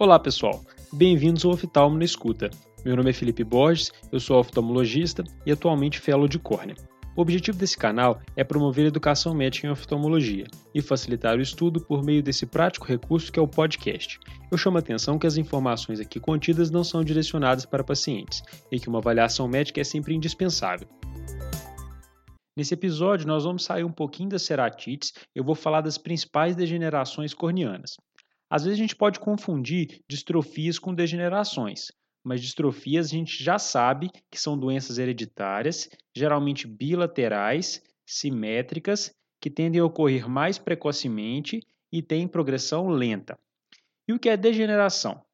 Olá pessoal, bem-vindos ao Oftalmo na Escuta. Meu nome é Felipe Borges, eu sou oftalmologista e atualmente fellow de córnea. O objetivo desse canal é promover educação médica em oftalmologia e facilitar o estudo por meio desse prático recurso que é o podcast. Eu chamo a atenção que as informações aqui contidas não são direcionadas para pacientes e que uma avaliação médica é sempre indispensável. Nesse episódio, nós vamos sair um pouquinho das ceratites, eu vou falar das principais degenerações corneanas. Às vezes a gente pode confundir distrofias com degenerações, mas distrofias a gente já sabe que são doenças hereditárias, geralmente bilaterais, simétricas, que tendem a ocorrer mais precocemente e têm progressão lenta. E o que é degeneração?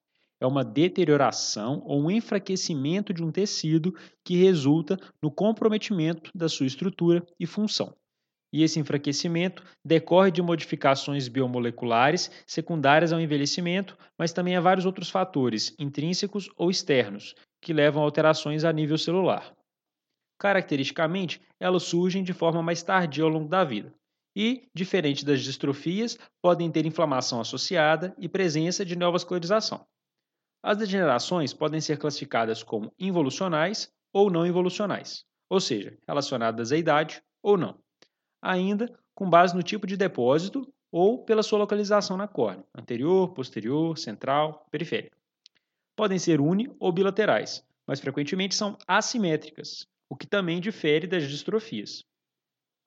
É uma deterioração ou um enfraquecimento de um tecido que resulta no comprometimento da sua estrutura e função e esse enfraquecimento decorre de modificações biomoleculares secundárias ao envelhecimento, mas também a vários outros fatores, intrínsecos ou externos, que levam a alterações a nível celular. Caracteristicamente, elas surgem de forma mais tardia ao longo da vida e, diferente das distrofias, podem ter inflamação associada e presença de neovascularização. As degenerações podem ser classificadas como involucionais ou não involucionais, ou seja, relacionadas à idade ou não ainda com base no tipo de depósito ou pela sua localização na córnea, anterior, posterior, central, periférica. Podem ser uni ou bilaterais, mas frequentemente são assimétricas, o que também difere das distrofias.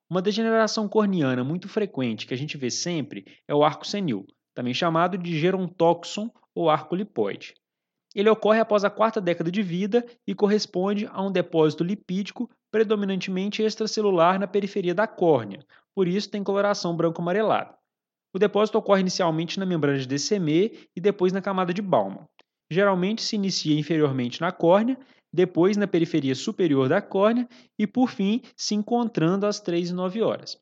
Uma degeneração corneana muito frequente que a gente vê sempre é o arco senil, também chamado de gerontoxon ou arco lipoide. Ele ocorre após a quarta década de vida e corresponde a um depósito lipídico predominantemente extracelular na periferia da córnea, por isso tem coloração branco-amarelada. O depósito ocorre inicialmente na membrana de DCM e depois na camada de Baumann. Geralmente se inicia inferiormente na córnea, depois na periferia superior da córnea e, por fim, se encontrando às 3 e 9 horas.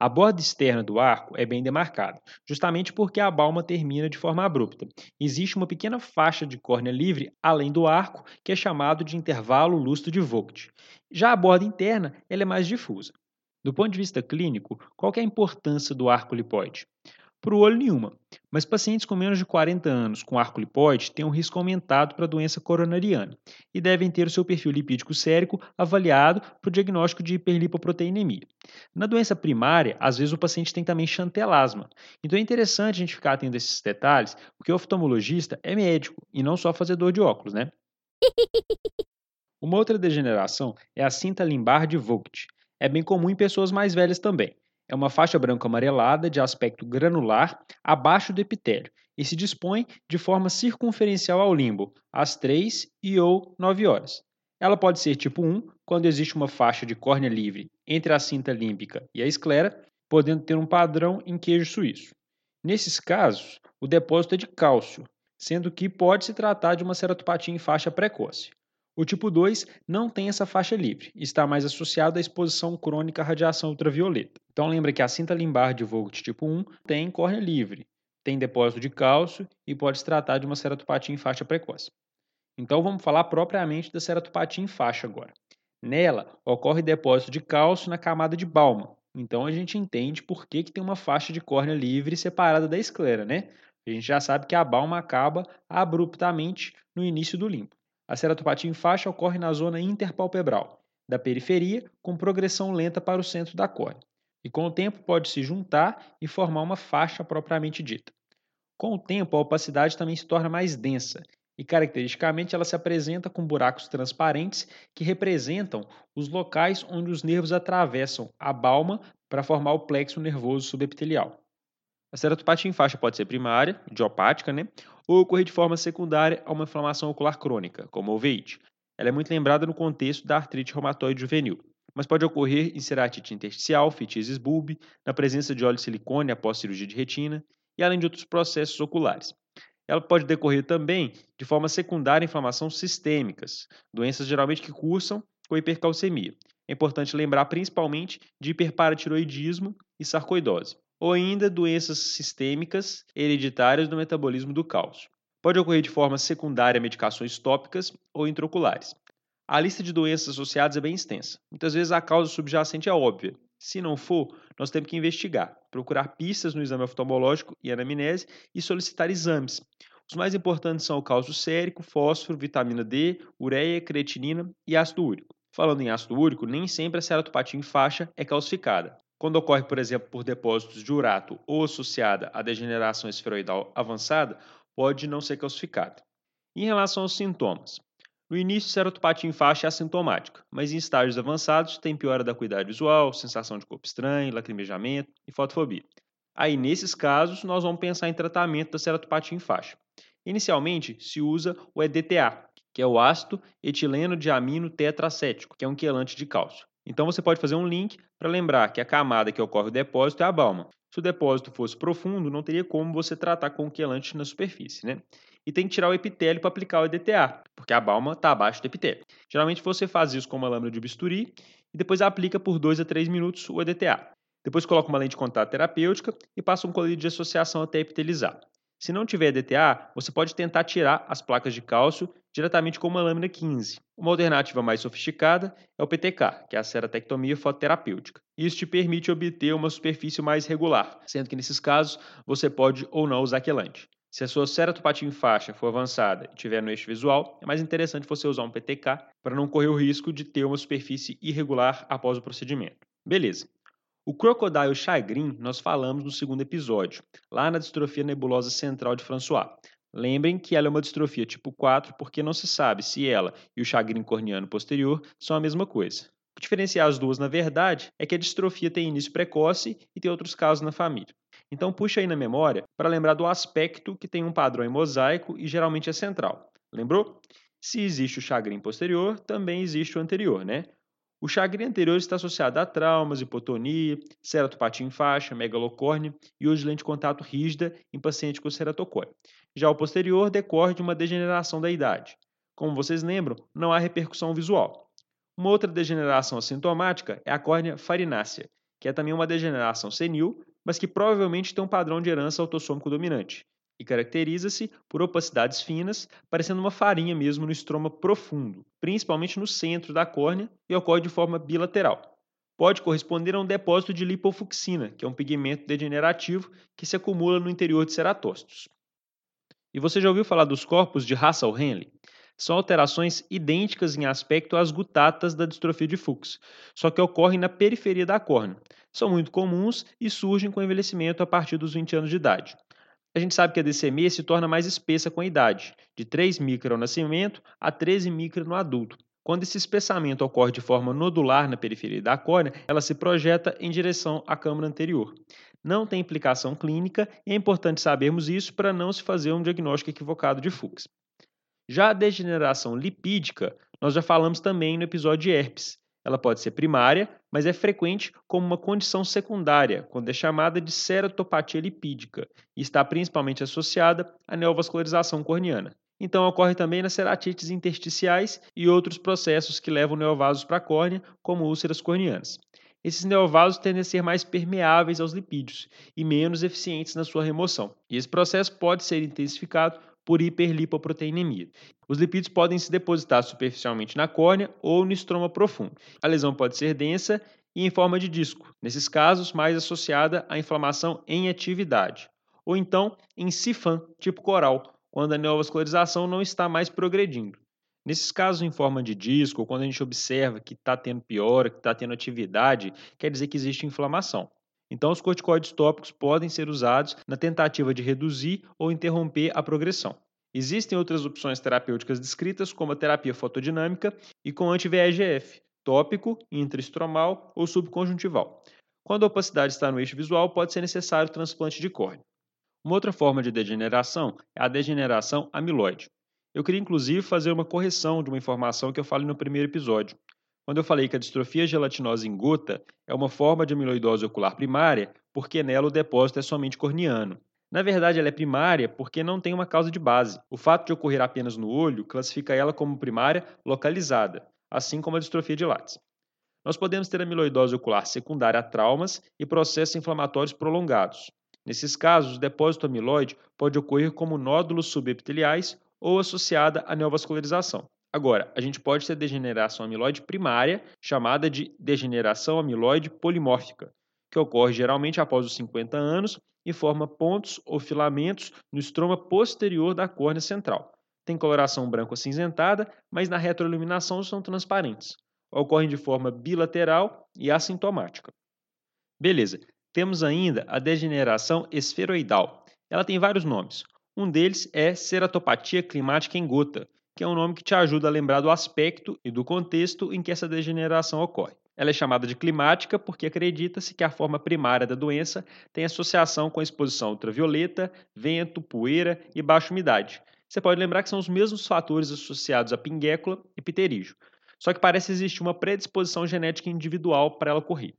A borda externa do arco é bem demarcada, justamente porque a balma termina de forma abrupta. Existe uma pequena faixa de córnea livre além do arco, que é chamado de intervalo lustro de Vogt. Já a borda interna ela é mais difusa. Do ponto de vista clínico, qual é a importância do arco lipoide? Para o olho, nenhuma. Mas pacientes com menos de 40 anos com arco lipoide têm um risco aumentado para a doença coronariana e devem ter o seu perfil lipídico sérico avaliado para o diagnóstico de hiperlipoproteinemia. Na doença primária, às vezes o paciente tem também chantelasma. Então é interessante a gente ficar atento a esses detalhes, porque o oftalmologista é médico e não só fazedor de óculos, né? Uma outra degeneração é a cinta limbar de Vogt. É bem comum em pessoas mais velhas também. É uma faixa branco-amarelada de aspecto granular abaixo do epitélio e se dispõe de forma circunferencial ao limbo, às 3 e ou 9 horas. Ela pode ser tipo 1, quando existe uma faixa de córnea livre entre a cinta límbica e a esclera, podendo ter um padrão em queijo suíço. Nesses casos, o depósito é de cálcio, sendo que pode se tratar de uma ceratopatia em faixa precoce. O tipo 2 não tem essa faixa livre, está mais associado à exposição crônica à radiação ultravioleta. Então lembra que a cinta limbar de Vogt tipo 1 tem córnea livre, tem depósito de cálcio e pode se tratar de uma ceratopatia em faixa precoce. Então vamos falar propriamente da ceratopatia em faixa agora. Nela ocorre depósito de cálcio na camada de Baumann. Então a gente entende por que, que tem uma faixa de córnea livre separada da esclera, né? A gente já sabe que a Baumann acaba abruptamente no início do limbo. A ceratopatia em faixa ocorre na zona interpalpebral, da periferia, com progressão lenta para o centro da córnea, e com o tempo pode se juntar e formar uma faixa propriamente dita. Com o tempo, a opacidade também se torna mais densa, e caracteristicamente ela se apresenta com buracos transparentes que representam os locais onde os nervos atravessam a balma para formar o plexo nervoso subepitelial. A ceratopatia em faixa pode ser primária, idiopática, né? ou ocorrer de forma secundária a uma inflamação ocular crônica, como a uveíte. Ela é muito lembrada no contexto da artrite reumatoide juvenil, mas pode ocorrer em ceratite intersticial, fitises bulbi, na presença de óleo de silicone após cirurgia de retina e além de outros processos oculares. Ela pode decorrer também de forma secundária a inflamações sistêmicas, doenças geralmente que cursam com hipercalcemia. É importante lembrar principalmente de hiperparatiroidismo e sarcoidose ou ainda doenças sistêmicas hereditárias do metabolismo do cálcio. Pode ocorrer de forma secundária a medicações tópicas ou intraoculares. A lista de doenças associadas é bem extensa. Muitas vezes a causa subjacente é óbvia, Se não for, nós temos que investigar, procurar pistas no exame oftalmológico e anamnese e solicitar exames. Os mais importantes são o cálcio sérico, fósforo, vitamina D, ureia, creatinina e ácido úrico. Falando em ácido úrico, nem sempre a ceratopatia em faixa é calcificada. Quando ocorre, por exemplo, por depósitos de urato ou associada à degeneração esferoidal avançada, pode não ser calcificada. Em relação aos sintomas, no início, ceratopatia em faixa é assintomática, mas em estágios avançados tem piora da acuidade visual, sensação de corpo estranho, lacrimejamento e fotofobia. Aí, nesses casos, nós vamos pensar em tratamento da ceratopatia em faixa. Inicialmente, se usa o EDTA, que é o ácido etileno diamino tetracético, que é um quelante de cálcio. Então você pode fazer um link para lembrar que a camada que ocorre o depósito é a balma. Se o depósito fosse profundo, não teria como você tratar com quelante na superfície, né? e tem que tirar o epitélio para aplicar o EDTA, porque a balma está abaixo do epitélio. Geralmente você faz isso com uma lâmina de bisturi e depois aplica por 2 a 3 minutos o EDTA. Depois coloca uma lente de contato terapêutica e passa um colírio de associação até epitelizar. Se não tiver EDTA, você pode tentar tirar as placas de cálcio diretamente com uma lâmina 15. Uma alternativa mais sofisticada é o PTK, que é a ceratectomia fototerapêutica. Isso te permite obter uma superfície mais regular, sendo que nesses casos você pode ou não usar quelante. Se a sua ceratopatia em faixa for avançada e estiver no eixo visual, é mais interessante você usar um PTK para não correr o risco de ter uma superfície irregular após o procedimento. Beleza. O Crocodile Chagrin nós falamos no segundo episódio, lá na distrofia nebulosa central de François. Lembrem que ela é uma distrofia tipo 4 porque não se sabe se ela e o chagrin corneano posterior são a mesma coisa. O diferenciar as duas, na verdade, é que a distrofia tem início precoce e tem outros casos na família. Então puxa aí na memória para lembrar do aspecto que tem um padrão em mosaico e geralmente é central. Lembrou? Se existe o chagrin posterior, também existe o anterior, né? O chagrin anterior está associado a traumas, hipotonia, ceratopatia em faixa, megalocórnea e lente de contato rígida em paciente com ceratocóide. Já o posterior decorre de uma degeneração da idade. Como vocês lembram, não há repercussão visual. Uma outra degeneração assintomática é a córnea farinácea, que é também uma degeneração senil, mas que provavelmente tem um padrão de herança autossômico dominante e caracteriza-se por opacidades finas, parecendo uma farinha mesmo no estroma profundo, principalmente no centro da córnea e ocorre de forma bilateral. Pode corresponder a um depósito de lipofucsina, que é um pigmento degenerativo que se acumula no interior de ceratócitos. E você já ouviu falar dos corpos de Russell-Henle? São alterações idênticas em aspecto às gutatas da distrofia de Fuchs, só que ocorrem na periferia da córnea. São muito comuns e surgem com envelhecimento a partir dos 20 anos de idade. A gente sabe que a DCME se torna mais espessa com a idade, de 3 micra ao nascimento a 13 micra no adulto. Quando esse espessamento ocorre de forma nodular na periferia da córnea, ela se projeta em direção à câmara anterior. Não tem implicação clínica e é importante sabermos isso para não se fazer um diagnóstico equivocado de Fuchs. Já a degeneração lipídica, nós já falamos também no episódio de herpes. Ela pode ser primária, mas é frequente como uma condição secundária, quando é chamada de ceratopatia lipídica, e está principalmente associada à neovascularização corneana. Então ocorre também nas ceratites intersticiais e outros processos que levam neovasos para a córnea, como úlceras corneanas. Esses neovasos tendem a ser mais permeáveis aos lipídios e menos eficientes na sua remoção. E esse processo pode ser intensificado por hiperlipoproteinemia. Os lipídios podem se depositar superficialmente na córnea ou no estroma profundo. A lesão pode ser densa e em forma de disco, nesses casos mais associada à inflamação em atividade, ou então em sifã, tipo coral, quando a neovascularização não está mais progredindo. Nesses casos em forma de disco, quando a gente observa que está tendo piora, que está tendo atividade, quer dizer que existe inflamação. Então, os corticoides tópicos podem ser usados na tentativa de reduzir ou interromper a progressão. Existem outras opções terapêuticas descritas, como a terapia fotodinâmica e com anti-VEGF, tópico, intraestromal ou subconjuntival. Quando a opacidade está no eixo visual, pode ser necessário transplante de córnea. Uma outra forma de degeneração é a degeneração amiloide. Eu queria inclusive fazer uma correção de uma informação que eu falei no primeiro episódio. Quando eu falei que a distrofia gelatinosa em gota é uma forma de amiloidose ocular primária, porque nela o depósito é somente corneano. Na verdade, ela é primária porque não tem uma causa de base. O fato de ocorrer apenas no olho classifica ela como primária localizada, assim como a distrofia de Lattes. Nós podemos ter amiloidose ocular secundária a traumas e processos inflamatórios prolongados. Nesses casos, o depósito amiloide pode ocorrer como nódulos subepiteliais ou associada à neovascularização. Agora, a gente pode ter degeneração amiloide primária, chamada de degeneração amiloide polimórfica, que ocorre geralmente após os 50 anos e forma pontos ou filamentos no estroma posterior da córnea central. Tem coloração branco acinzentada, mas na retroiluminação são transparentes. Ocorrem de forma bilateral e assintomática. Beleza, temos ainda a degeneração esferoidal. Ela tem vários nomes. Um deles é ceratopatia climática em gota, que é um nome que te ajuda a lembrar do aspecto e do contexto em que essa degeneração ocorre. Ela é chamada de climática porque acredita-se que a forma primária da doença tem associação com a exposição ultravioleta, vento, poeira e baixa umidade. Você pode lembrar que são os mesmos fatores associados à pinguécula e pterígio, só que parece existir uma predisposição genética individual para ela ocorrer.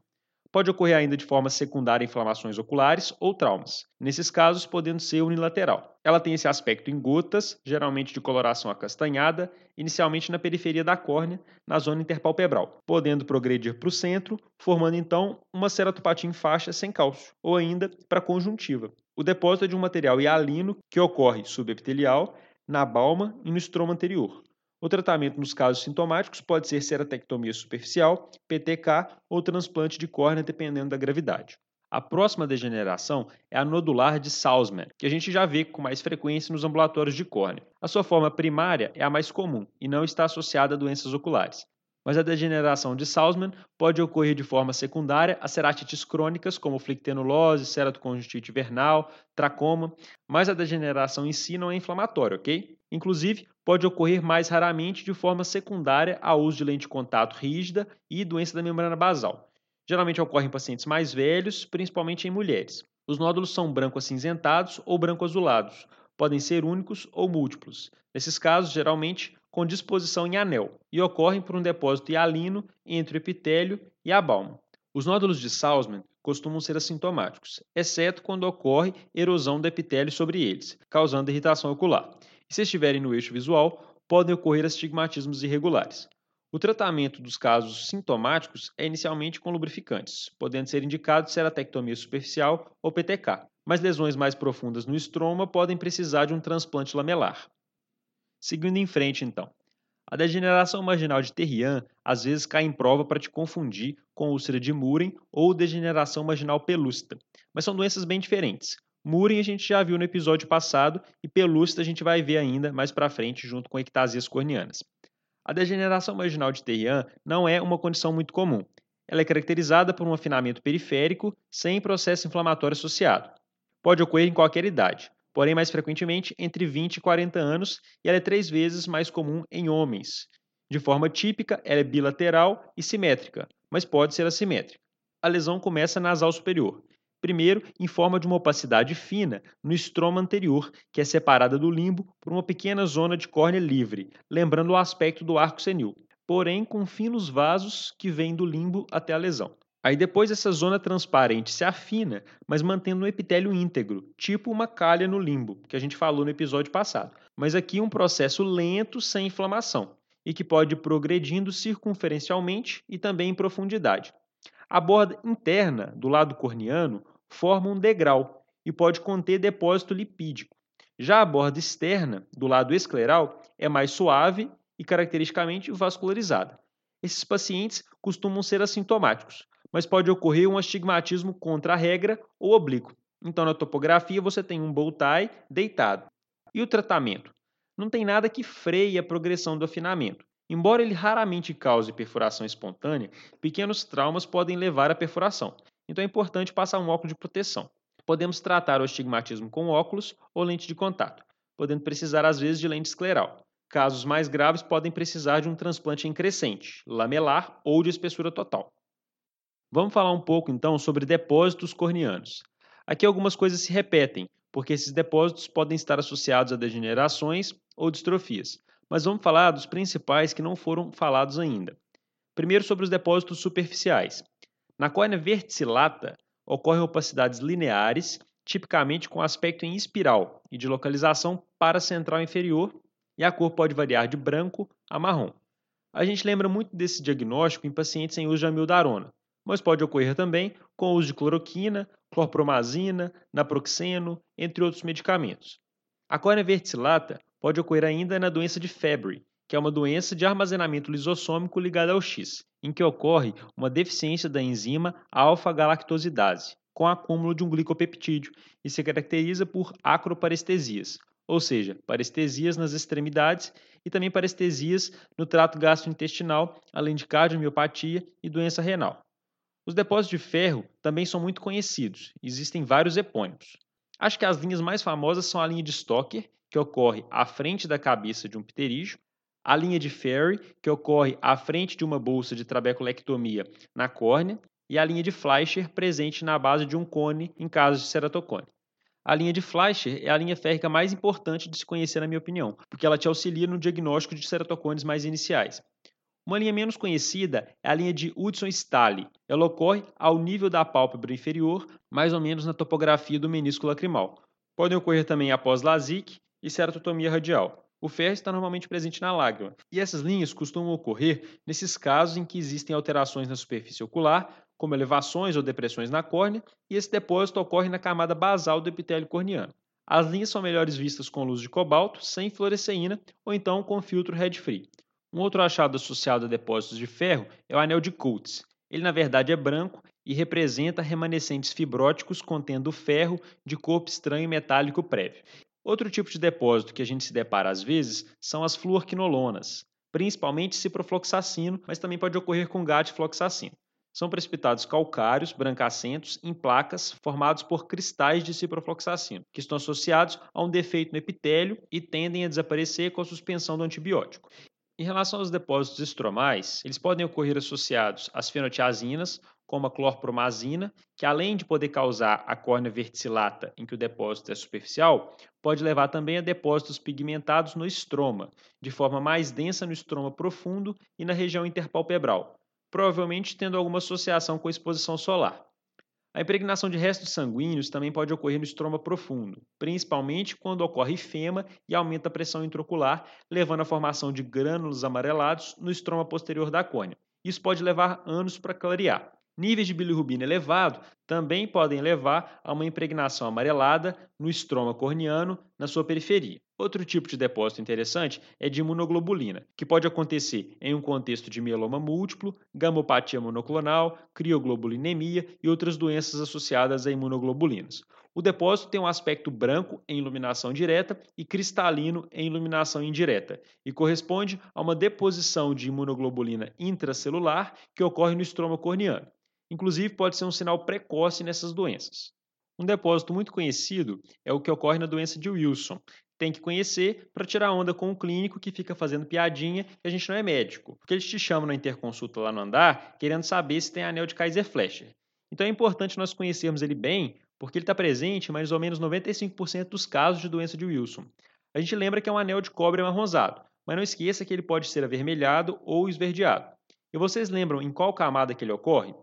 Pode ocorrer ainda de forma secundária inflamações oculares ou traumas, nesses casos podendo ser unilateral. Ela tem esse aspecto em gotas, geralmente de coloração acastanhada, inicialmente na periferia da córnea, na zona interpalpebral, podendo progredir para o centro, formando então uma ceratopatia em faixa sem cálcio, ou ainda para conjuntiva. O depósito é de um material hialino que ocorre subepitelial, na balma e no estroma anterior. O tratamento nos casos sintomáticos pode ser ceratectomia superficial, PTK ou transplante de córnea, dependendo da gravidade. A próxima degeneração é a nodular de Salzmann, que a gente já vê com mais frequência nos ambulatórios de córnea. A sua forma primária é a mais comum e não está associada a doenças oculares. Mas a degeneração de Salzmann pode ocorrer de forma secundária a ceratites crônicas, como flictenulose, ceratoconjuntivite vernal, tracoma, mas a degeneração em si não é inflamatória, ok? Inclusive, pode ocorrer mais raramente de forma secundária ao uso de lente de contato rígida e doença da membrana basal. Geralmente ocorre em pacientes mais velhos, principalmente em mulheres. Os nódulos são branco-acinzentados ou branco-azulados, podem ser únicos ou múltiplos. Nesses casos, geralmente com disposição em anel, e ocorrem por um depósito hialino entre o epitélio e a balma. Os nódulos de Salzmann costumam ser assintomáticos, exceto quando ocorre erosão do epitélio sobre eles, causando irritação ocular e, se estiverem no eixo visual, podem ocorrer astigmatismos irregulares. O tratamento dos casos sintomáticos é inicialmente com lubrificantes, podendo ser indicado ceratectomia superficial ou PTK, mas lesões mais profundas no estroma podem precisar de um transplante lamelar. Seguindo em frente, então. A degeneração marginal de Terrian às vezes cai em prova para te confundir com úlcera de Muren ou degeneração marginal pelúcida, mas são doenças bem diferentes. Murin a gente já viu no episódio passado e pelúcida a gente vai ver ainda mais para frente junto com ectasias corneanas. A degeneração marginal de Terrian não é uma condição muito comum. Ela é caracterizada por um afinamento periférico sem processo inflamatório associado. Pode ocorrer em qualquer idade, porém mais frequentemente entre 20 e 40 anos, e ela é três vezes mais comum em homens. De forma típica, ela é bilateral e simétrica, mas pode ser assimétrica. A lesão começa nasal superior Primeiro, em forma de uma opacidade fina no estroma anterior, que é separada do limbo por uma pequena zona de córnea livre, lembrando o aspecto do arco senil, porém com finos vasos que vêm do limbo até a lesão. Aí depois essa zona transparente se afina, mas mantendo um epitélio íntegro, tipo uma calha no limbo, que a gente falou no episódio passado. Mas aqui um processo lento sem inflamação e que pode ir progredindo circunferencialmente e também em profundidade. A borda interna do lado corneano forma um degrau e pode conter depósito lipídico. Já a borda externa, do lado escleral, é mais suave e caracteristicamente vascularizada. Esses pacientes costumam ser assintomáticos, mas pode ocorrer um astigmatismo contra a regra ou oblíquo. Então, na topografia, você tem um bow tie deitado. E o tratamento? Não tem nada que freie a progressão do afinamento. Embora ele raramente cause perfuração espontânea, pequenos traumas podem levar à perfuração, então é importante passar um óculos de proteção. Podemos tratar o astigmatismo com óculos ou lente de contato, podendo precisar às vezes de lente escleral. Casos mais graves podem precisar de um transplante em crescente, lamelar ou de espessura total. Vamos falar um pouco então sobre depósitos corneanos. Aqui algumas coisas se repetem, porque esses depósitos podem estar associados a degenerações ou distrofias mas vamos falar dos principais que não foram falados ainda. Primeiro, sobre os depósitos superficiais. Na córnea verticillata, ocorrem opacidades lineares, tipicamente com aspecto em espiral e de localização paracentral inferior, e a cor pode variar de branco a marrom. A gente lembra muito desse diagnóstico em pacientes sem uso de amiodarona, mas pode ocorrer também com o uso de cloroquina, clorpromazina, naproxeno, entre outros medicamentos. A córnea verticillata pode ocorrer ainda na doença de febre, que é uma doença de armazenamento lisossômico ligada ao X, em que ocorre uma deficiência da enzima alfa-galactosidase, com acúmulo de um glicopeptídeo, e se caracteriza por acroparestesias, ou seja, parestesias nas extremidades e também parestesias no trato gastrointestinal, além de cardiomiopatia e doença renal. Os depósitos de ferro também são muito conhecidos, existem vários epônimos. Acho que as linhas mais famosas são a linha de Stocker, que ocorre à frente da cabeça de um pterígio, a linha de Ferry, que ocorre à frente de uma bolsa de trabeculectomia na córnea, e a linha de Fleischer, presente na base de um cone em caso de ceratocone. A linha de Fleischer é a linha férrica mais importante de se conhecer, na minha opinião, porque ela te auxilia no diagnóstico de ceratocones mais iniciais. Uma linha menos conhecida é a linha de Hudson-Stahle. Ela ocorre ao nível da pálpebra inferior, mais ou menos na topografia do menisco lacrimal. Podem ocorrer também após LASIK e ceratotomia radial. O ferro está normalmente presente na lágrima, e essas linhas costumam ocorrer nesses casos em que existem alterações na superfície ocular, como elevações ou depressões na córnea, e esse depósito ocorre na camada basal do epitélio corneano. As linhas são melhores vistas com luz de cobalto, sem fluoresceína, ou então com filtro red-free. Um outro achado associado a depósitos de ferro é o anel de Coates. Ele, na verdade, é branco e representa remanescentes fibróticos contendo ferro de corpo estranho metálico prévio. Outro tipo de depósito que a gente se depara às vezes são as fluorquinolonas, principalmente ciprofloxacino, mas também pode ocorrer com gatifloxacino. São precipitados calcários brancacentos em placas formados por cristais de ciprofloxacino, que estão associados a um defeito no epitélio e tendem a desaparecer com a suspensão do antibiótico. Em relação aos depósitos estromais, eles podem ocorrer associados às fenotiazinas, como a clorpromazina, que além de poder causar a córnea verticillata, em que o depósito é superficial, pode levar também a depósitos pigmentados no estroma, de forma mais densa no estroma profundo e na região interpalpebral, provavelmente tendo alguma associação com a exposição solar. A impregnação de restos sanguíneos também pode ocorrer no estroma profundo, principalmente quando ocorre fema e aumenta a pressão intraocular, levando à formação de grânulos amarelados no estroma posterior da córnea. Isso pode levar anos para clarear. Níveis de bilirrubina elevado também podem levar a uma impregnação amarelada no estroma corneano na sua periferia. Outro tipo de depósito interessante é de imunoglobulina, que pode acontecer em um contexto de mieloma múltiplo, gamopatia monoclonal, crioglobulinemia e outras doenças associadas a imunoglobulinas. O depósito tem um aspecto branco em iluminação direta e cristalino em iluminação indireta, e corresponde a uma deposição de imunoglobulina intracelular que ocorre no estroma corneano. Inclusive, pode ser um sinal precoce nessas doenças. Um depósito muito conhecido é o que ocorre na doença de Wilson, tem que conhecer para tirar onda com o clínico que fica fazendo piadinha e a gente não é médico. Porque eles te chamam na interconsulta lá no andar querendo saber se tem anel de Kaiser Fleischer. Então é importante nós conhecermos ele bem, porque ele está presente em mais ou menos 95% dos casos de doença de Wilson. A gente lembra que é um anel de cobre amarronzado, mas não esqueça que ele pode ser avermelhado ou esverdeado. E vocês lembram em qual camada que ele ocorre?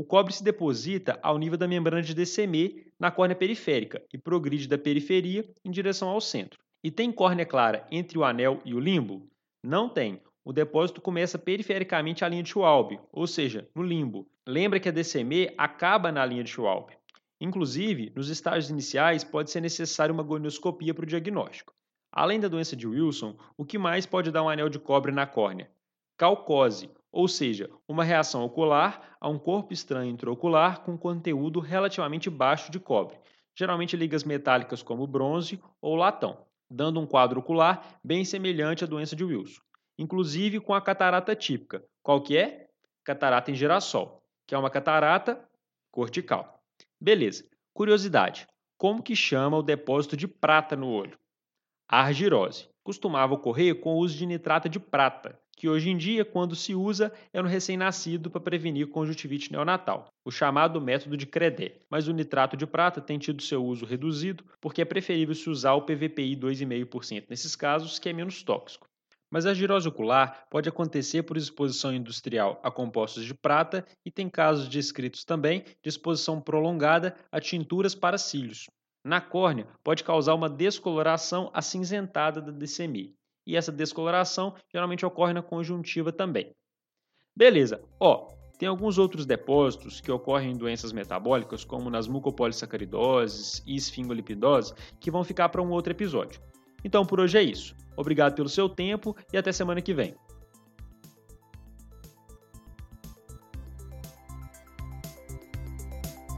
O cobre se deposita ao nível da membrana de DCM na córnea periférica e progride da periferia em direção ao centro. E tem córnea clara entre o anel e o limbo? Não tem. O depósito começa perifericamente à linha de Schwalbe, ou seja, no limbo. Lembra que a DCM acaba na linha de Schwalbe. Inclusive, nos estágios iniciais pode ser necessário uma gonioscopia para o diagnóstico. Além da doença de Wilson, o que mais pode dar um anel de cobre na córnea? Calcose, ou seja, uma reação ocular a um corpo estranho intraocular com conteúdo relativamente baixo de cobre, geralmente ligas metálicas como bronze ou latão, dando um quadro ocular bem semelhante à doença de Wilson, inclusive com a catarata típica. Qual que é? Catarata em girassol, que é uma catarata cortical. Beleza. Curiosidade. Como que chama o depósito de prata no olho? Argirose. Costumava ocorrer com o uso de nitrata de prata, que hoje em dia, quando se usa, é no recém-nascido para prevenir conjuntivite neonatal, o chamado método de Credé. Mas o nitrato de prata tem tido seu uso reduzido, porque é preferível se usar o PVPI 2,5% nesses casos, que é menos tóxico. Mas a girose ocular pode acontecer por exposição industrial a compostos de prata e tem casos descritos também de exposição prolongada a tinturas para cílios. Na córnea, pode causar uma descoloração acinzentada da DCMI e essa descoloração geralmente ocorre na conjuntiva também. Beleza, ó, tem alguns outros depósitos que ocorrem em doenças metabólicas, como nas mucopolissacaridoses e esfingolipidose, que vão ficar para um outro episódio. Então por hoje é isso. Obrigado pelo seu tempo e até semana que vem.